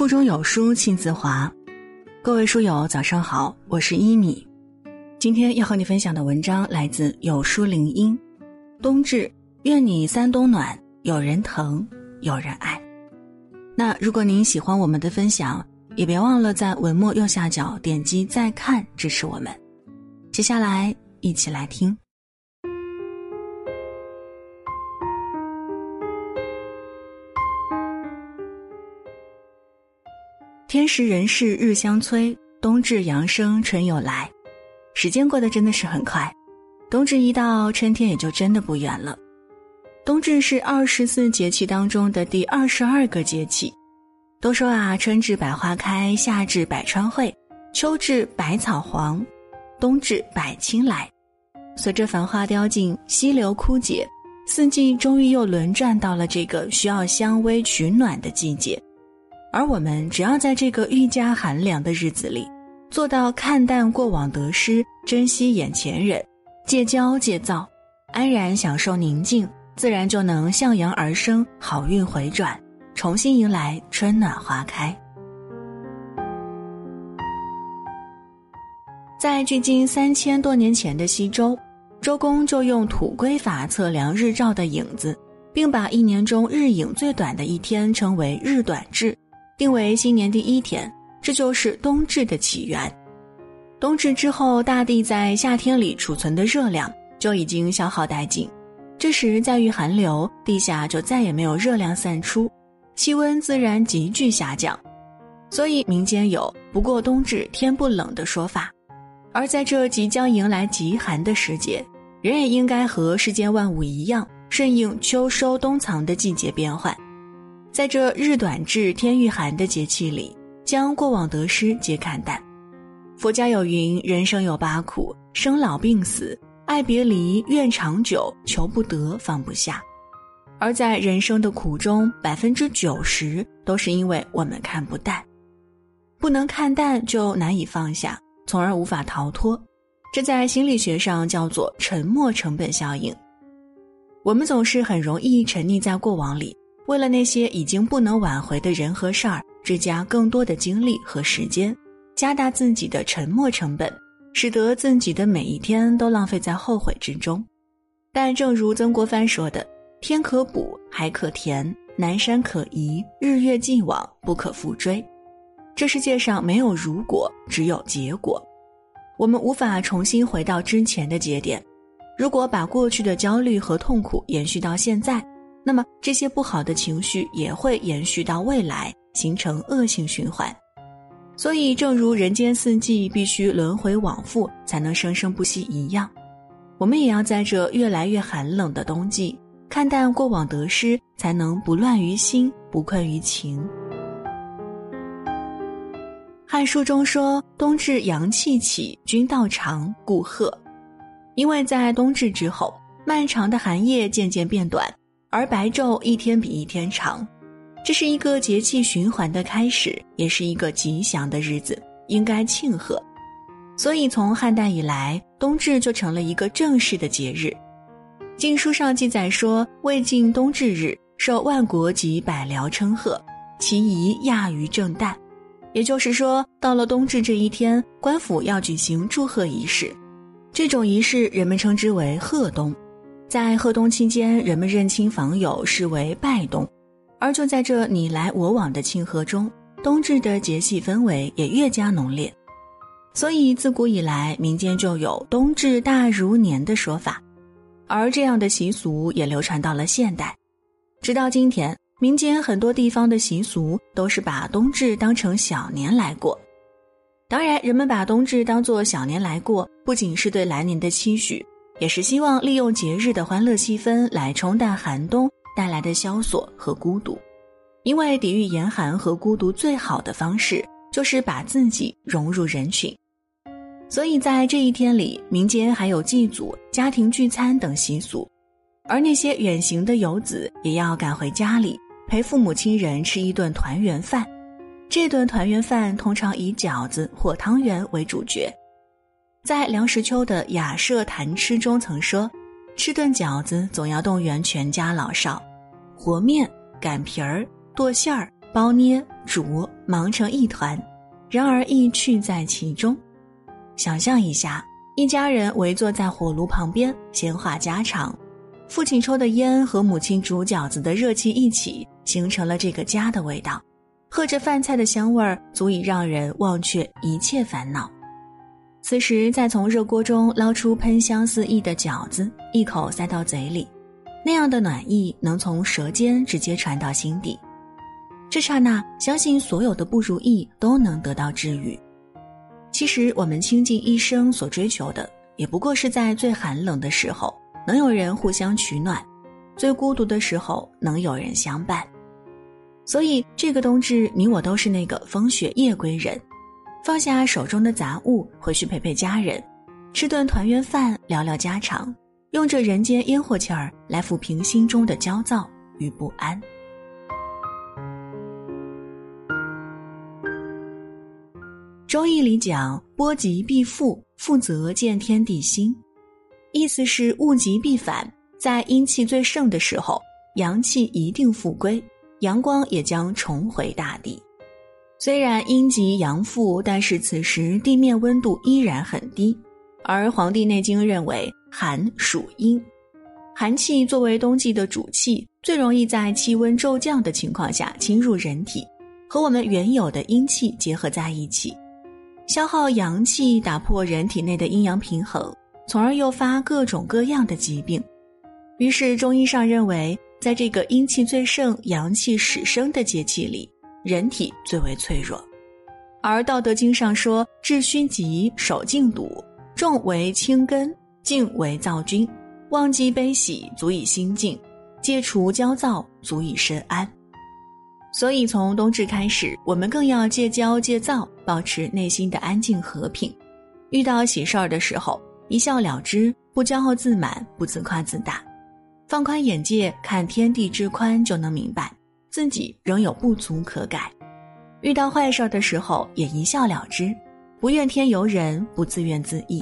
腹中有书气自华，各位书友早上好，我是一米。今天要和你分享的文章来自有书林音。冬至，愿你三冬暖，有人疼，有人爱。那如果您喜欢我们的分享，也别忘了在文末右下角点击再看支持我们。接下来一起来听。天时人事日相催，冬至阳生春又来。时间过得真的是很快，冬至一到，春天也就真的不远了。冬至是二十四节气当中的第二十二个节气。都说啊，春至百花开，夏至百川汇，秋至百草黄，冬至百青来。随着繁花凋尽，溪流枯竭，四季终于又轮转到了这个需要相偎取暖的季节。而我们只要在这个愈加寒凉的日子里，做到看淡过往得失，珍惜眼前人，戒骄戒躁，安然享受宁静，自然就能向阳而生，好运回转，重新迎来春暖花开。在距今三千多年前的西周，周公就用土圭法测量日照的影子，并把一年中日影最短的一天称为日短至。定为新年第一天，这就是冬至的起源。冬至之后，大地在夏天里储存的热量就已经消耗殆尽，这时再遇寒流，地下就再也没有热量散出，气温自然急剧下降。所以民间有“不过冬至天不冷”的说法。而在这即将迎来极寒的时节，人也应该和世间万物一样，顺应秋收冬藏的季节变换。在这日短至天欲寒的节气里，将过往得失皆看淡。佛家有云：人生有八苦，生老病死、爱别离、怨长久、求不得、放不下。而在人生的苦中，百分之九十都是因为我们看不淡，不能看淡就难以放下，从而无法逃脱。这在心理学上叫做沉没成本效应。我们总是很容易沉溺在过往里。为了那些已经不能挽回的人和事儿，追加更多的精力和时间，加大自己的沉没成本，使得自己的每一天都浪费在后悔之中。但正如曾国藩说的：“天可补，海可填，南山可移，日月既往，不可复追。”这世界上没有如果，只有结果。我们无法重新回到之前的节点。如果把过去的焦虑和痛苦延续到现在，那么这些不好的情绪也会延续到未来，形成恶性循环。所以，正如人间四季必须轮回往复才能生生不息一样，我们也要在这越来越寒冷的冬季，看淡过往得失，才能不乱于心，不困于情。《汉书》中说：“冬至阳气起，君道长，故贺。”因为在冬至之后，漫长的寒夜渐渐变短。而白昼一天比一天长，这是一个节气循环的开始，也是一个吉祥的日子，应该庆贺。所以从汉代以来，冬至就成了一个正式的节日。经书上记载说，魏晋冬至日，受万国及百僚称贺，其仪亚于正旦。也就是说，到了冬至这一天，官府要举行祝贺仪式，这种仪式人们称之为贺冬。在贺冬期间，人们认亲访友视为拜冬，而就在这你来我往的庆贺中，冬至的节气氛围也越加浓烈。所以自古以来，民间就有“冬至大如年”的说法，而这样的习俗也流传到了现代。直到今天，民间很多地方的习俗都是把冬至当成小年来过。当然，人们把冬至当作小年来过，不仅是对来年的期许。也是希望利用节日的欢乐气氛来冲淡寒冬带来的萧索和孤独，因为抵御严寒和孤独最好的方式就是把自己融入人群。所以在这一天里，民间还有祭祖、家庭聚餐等习俗，而那些远行的游子也要赶回家里陪父母亲人吃一顿团圆饭。这顿团圆饭通常以饺子或汤圆为主角。在梁实秋的《雅舍谈吃》中曾说：“吃顿饺子总要动员全家老少，和面、擀皮儿、剁馅儿、包捏、煮、忙成一团，然而意趣在其中。想象一下，一家人围坐在火炉旁边，闲话家常，父亲抽的烟和母亲煮饺子的热气一起，形成了这个家的味道。喝着饭菜的香味儿，足以让人忘却一切烦恼。此时再从热锅中捞出喷香四溢的饺子，一口塞到嘴里，那样的暖意能从舌尖直接传到心底。这刹那，相信所有的不如意都能得到治愈。其实我们倾尽一生所追求的，也不过是在最寒冷的时候能有人互相取暖，最孤独的时候能有人相伴。所以这个冬至，你我都是那个风雪夜归人。放下手中的杂物，回去陪陪家人，吃顿团圆饭，聊聊家常，用这人间烟火气儿来抚平心中的焦躁与不安。周易里讲“波及必复，复则见天地心”，意思是物极必反，在阴气最盛的时候，阳气一定复归，阳光也将重回大地。虽然阴极阳复，但是此时地面温度依然很低。而《黄帝内经》认为，寒属阴，寒气作为冬季的主气，最容易在气温骤降的情况下侵入人体，和我们原有的阴气结合在一起，消耗阳气，打破人体内的阴阳平衡，从而诱发各种各样的疾病。于是中医上认为，在这个阴气最盛、阳气始生的节气里。人体最为脆弱，而《道德经》上说：“治虚极，守静笃，重为轻根，静为躁君。忘记悲喜，足以心静；戒除焦躁，足以身安。”所以，从冬至开始，我们更要戒骄戒躁，保持内心的安静和平。遇到喜事儿的时候，一笑了之，不骄傲自满，不自夸自大，放宽眼界，看天地之宽，就能明白。自己仍有不足可改，遇到坏事的时候也一笑了之，不怨天尤人，不自怨自艾，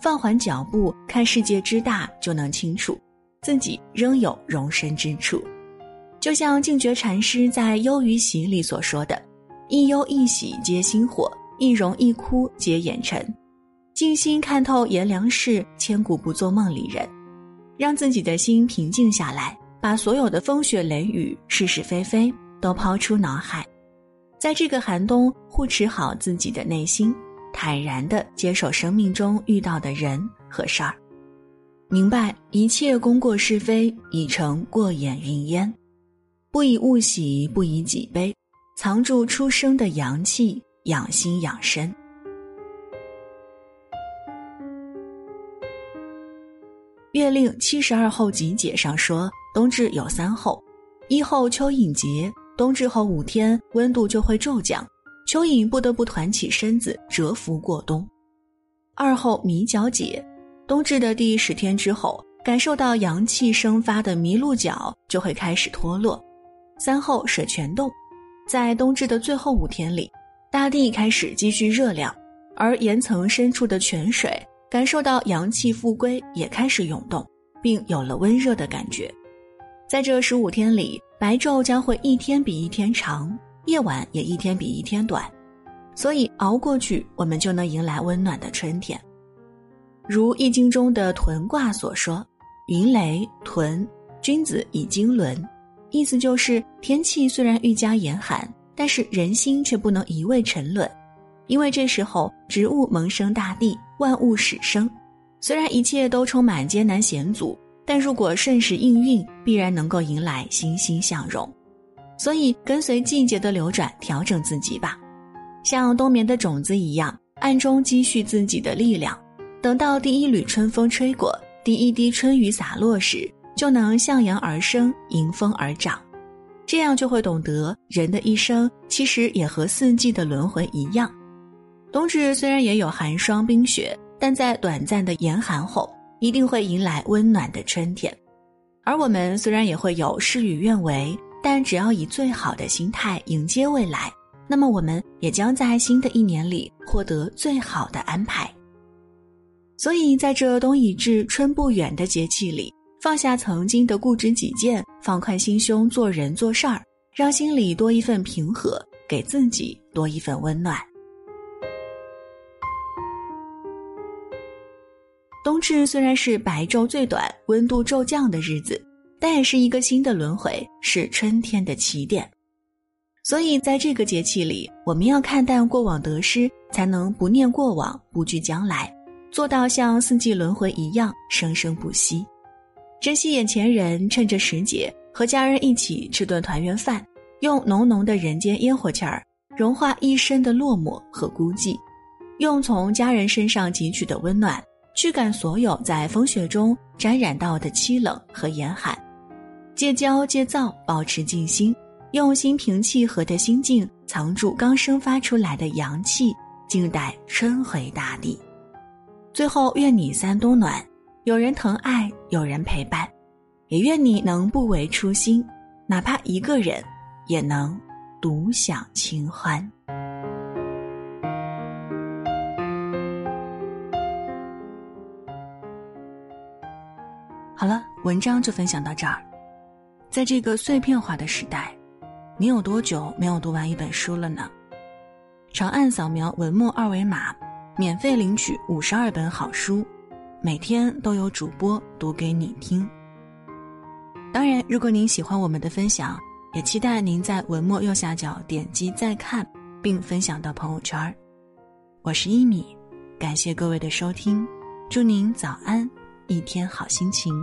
放缓脚步，看世界之大，就能清楚自己仍有容身之处。就像净觉禅师在《忧与喜》里所说的：“一忧一喜皆心火，一荣一哭皆眼尘。静心看透炎凉事，千古不做梦里人。”让自己的心平静下来。把所有的风雪雷雨、是是非非都抛出脑海，在这个寒冬护持好自己的内心，坦然地接受生命中遇到的人和事儿，明白一切功过是非已成过眼云烟，不以物喜，不以己悲，藏住出生的阳气，养心养身。《月令七十二候集解》上说。冬至有三候，一候蚯蚓节，冬至后五天温度就会骤降，蚯蚓不得不团起身子蛰伏过冬。二候迷角节，冬至的第十天之后，感受到阳气生发的麋鹿角就会开始脱落。三候水泉洞，在冬至的最后五天里，大地开始积蓄热量，而岩层深处的泉水感受到阳气复归，也开始涌动，并有了温热的感觉。在这十五天里，白昼将会一天比一天长，夜晚也一天比一天短，所以熬过去，我们就能迎来温暖的春天。如《易经》中的屯卦所说：“云雷屯，君子以经纶。”意思就是天气虽然愈加严寒，但是人心却不能一味沉沦，因为这时候植物萌生大地，万物始生。虽然一切都充满艰难险阻。但如果顺势应运，必然能够迎来欣欣向荣。所以，跟随季节的流转，调整自己吧，像冬眠的种子一样，暗中积蓄自己的力量。等到第一缕春风吹过，第一滴春雨洒落时，就能向阳而生，迎风而长。这样就会懂得，人的一生其实也和四季的轮回一样。冬至虽然也有寒霜冰雪，但在短暂的严寒后。一定会迎来温暖的春天，而我们虽然也会有事与愿违，但只要以最好的心态迎接未来，那么我们也将在新的一年里获得最好的安排。所以，在这冬已至春不远的节气里，放下曾经的固执己见，放宽心胸做人做事儿，让心里多一份平和，给自己多一份温暖。冬至虽然是白昼最短、温度骤降的日子，但也是一个新的轮回，是春天的起点。所以，在这个节气里，我们要看淡过往得失，才能不念过往，不惧将来，做到像四季轮回一样生生不息。珍惜眼前人，趁着时节和家人一起吃顿团圆饭，用浓浓的人间烟火气儿融化一身的落寞和孤寂，用从家人身上汲取的温暖驱赶所有在风雪中沾染到的凄冷和严寒，戒骄戒躁，保持静心。用心平气和的心境，藏住刚生发出来的阳气，静待春回大地。最后，愿你三冬暖，有人疼爱，有人陪伴，也愿你能不为初心，哪怕一个人，也能独享清欢。文章就分享到这儿。在这个碎片化的时代。你有多久没有读完一本书了呢？长按扫描文末二维码，免费领取五十二本好书，每天都有主播读给你听。当然，如果您喜欢我们的分享，也期待您在文末右下角点击再看，并分享到朋友圈。我是一米，感谢各位的收听，祝您早安，一天好心情。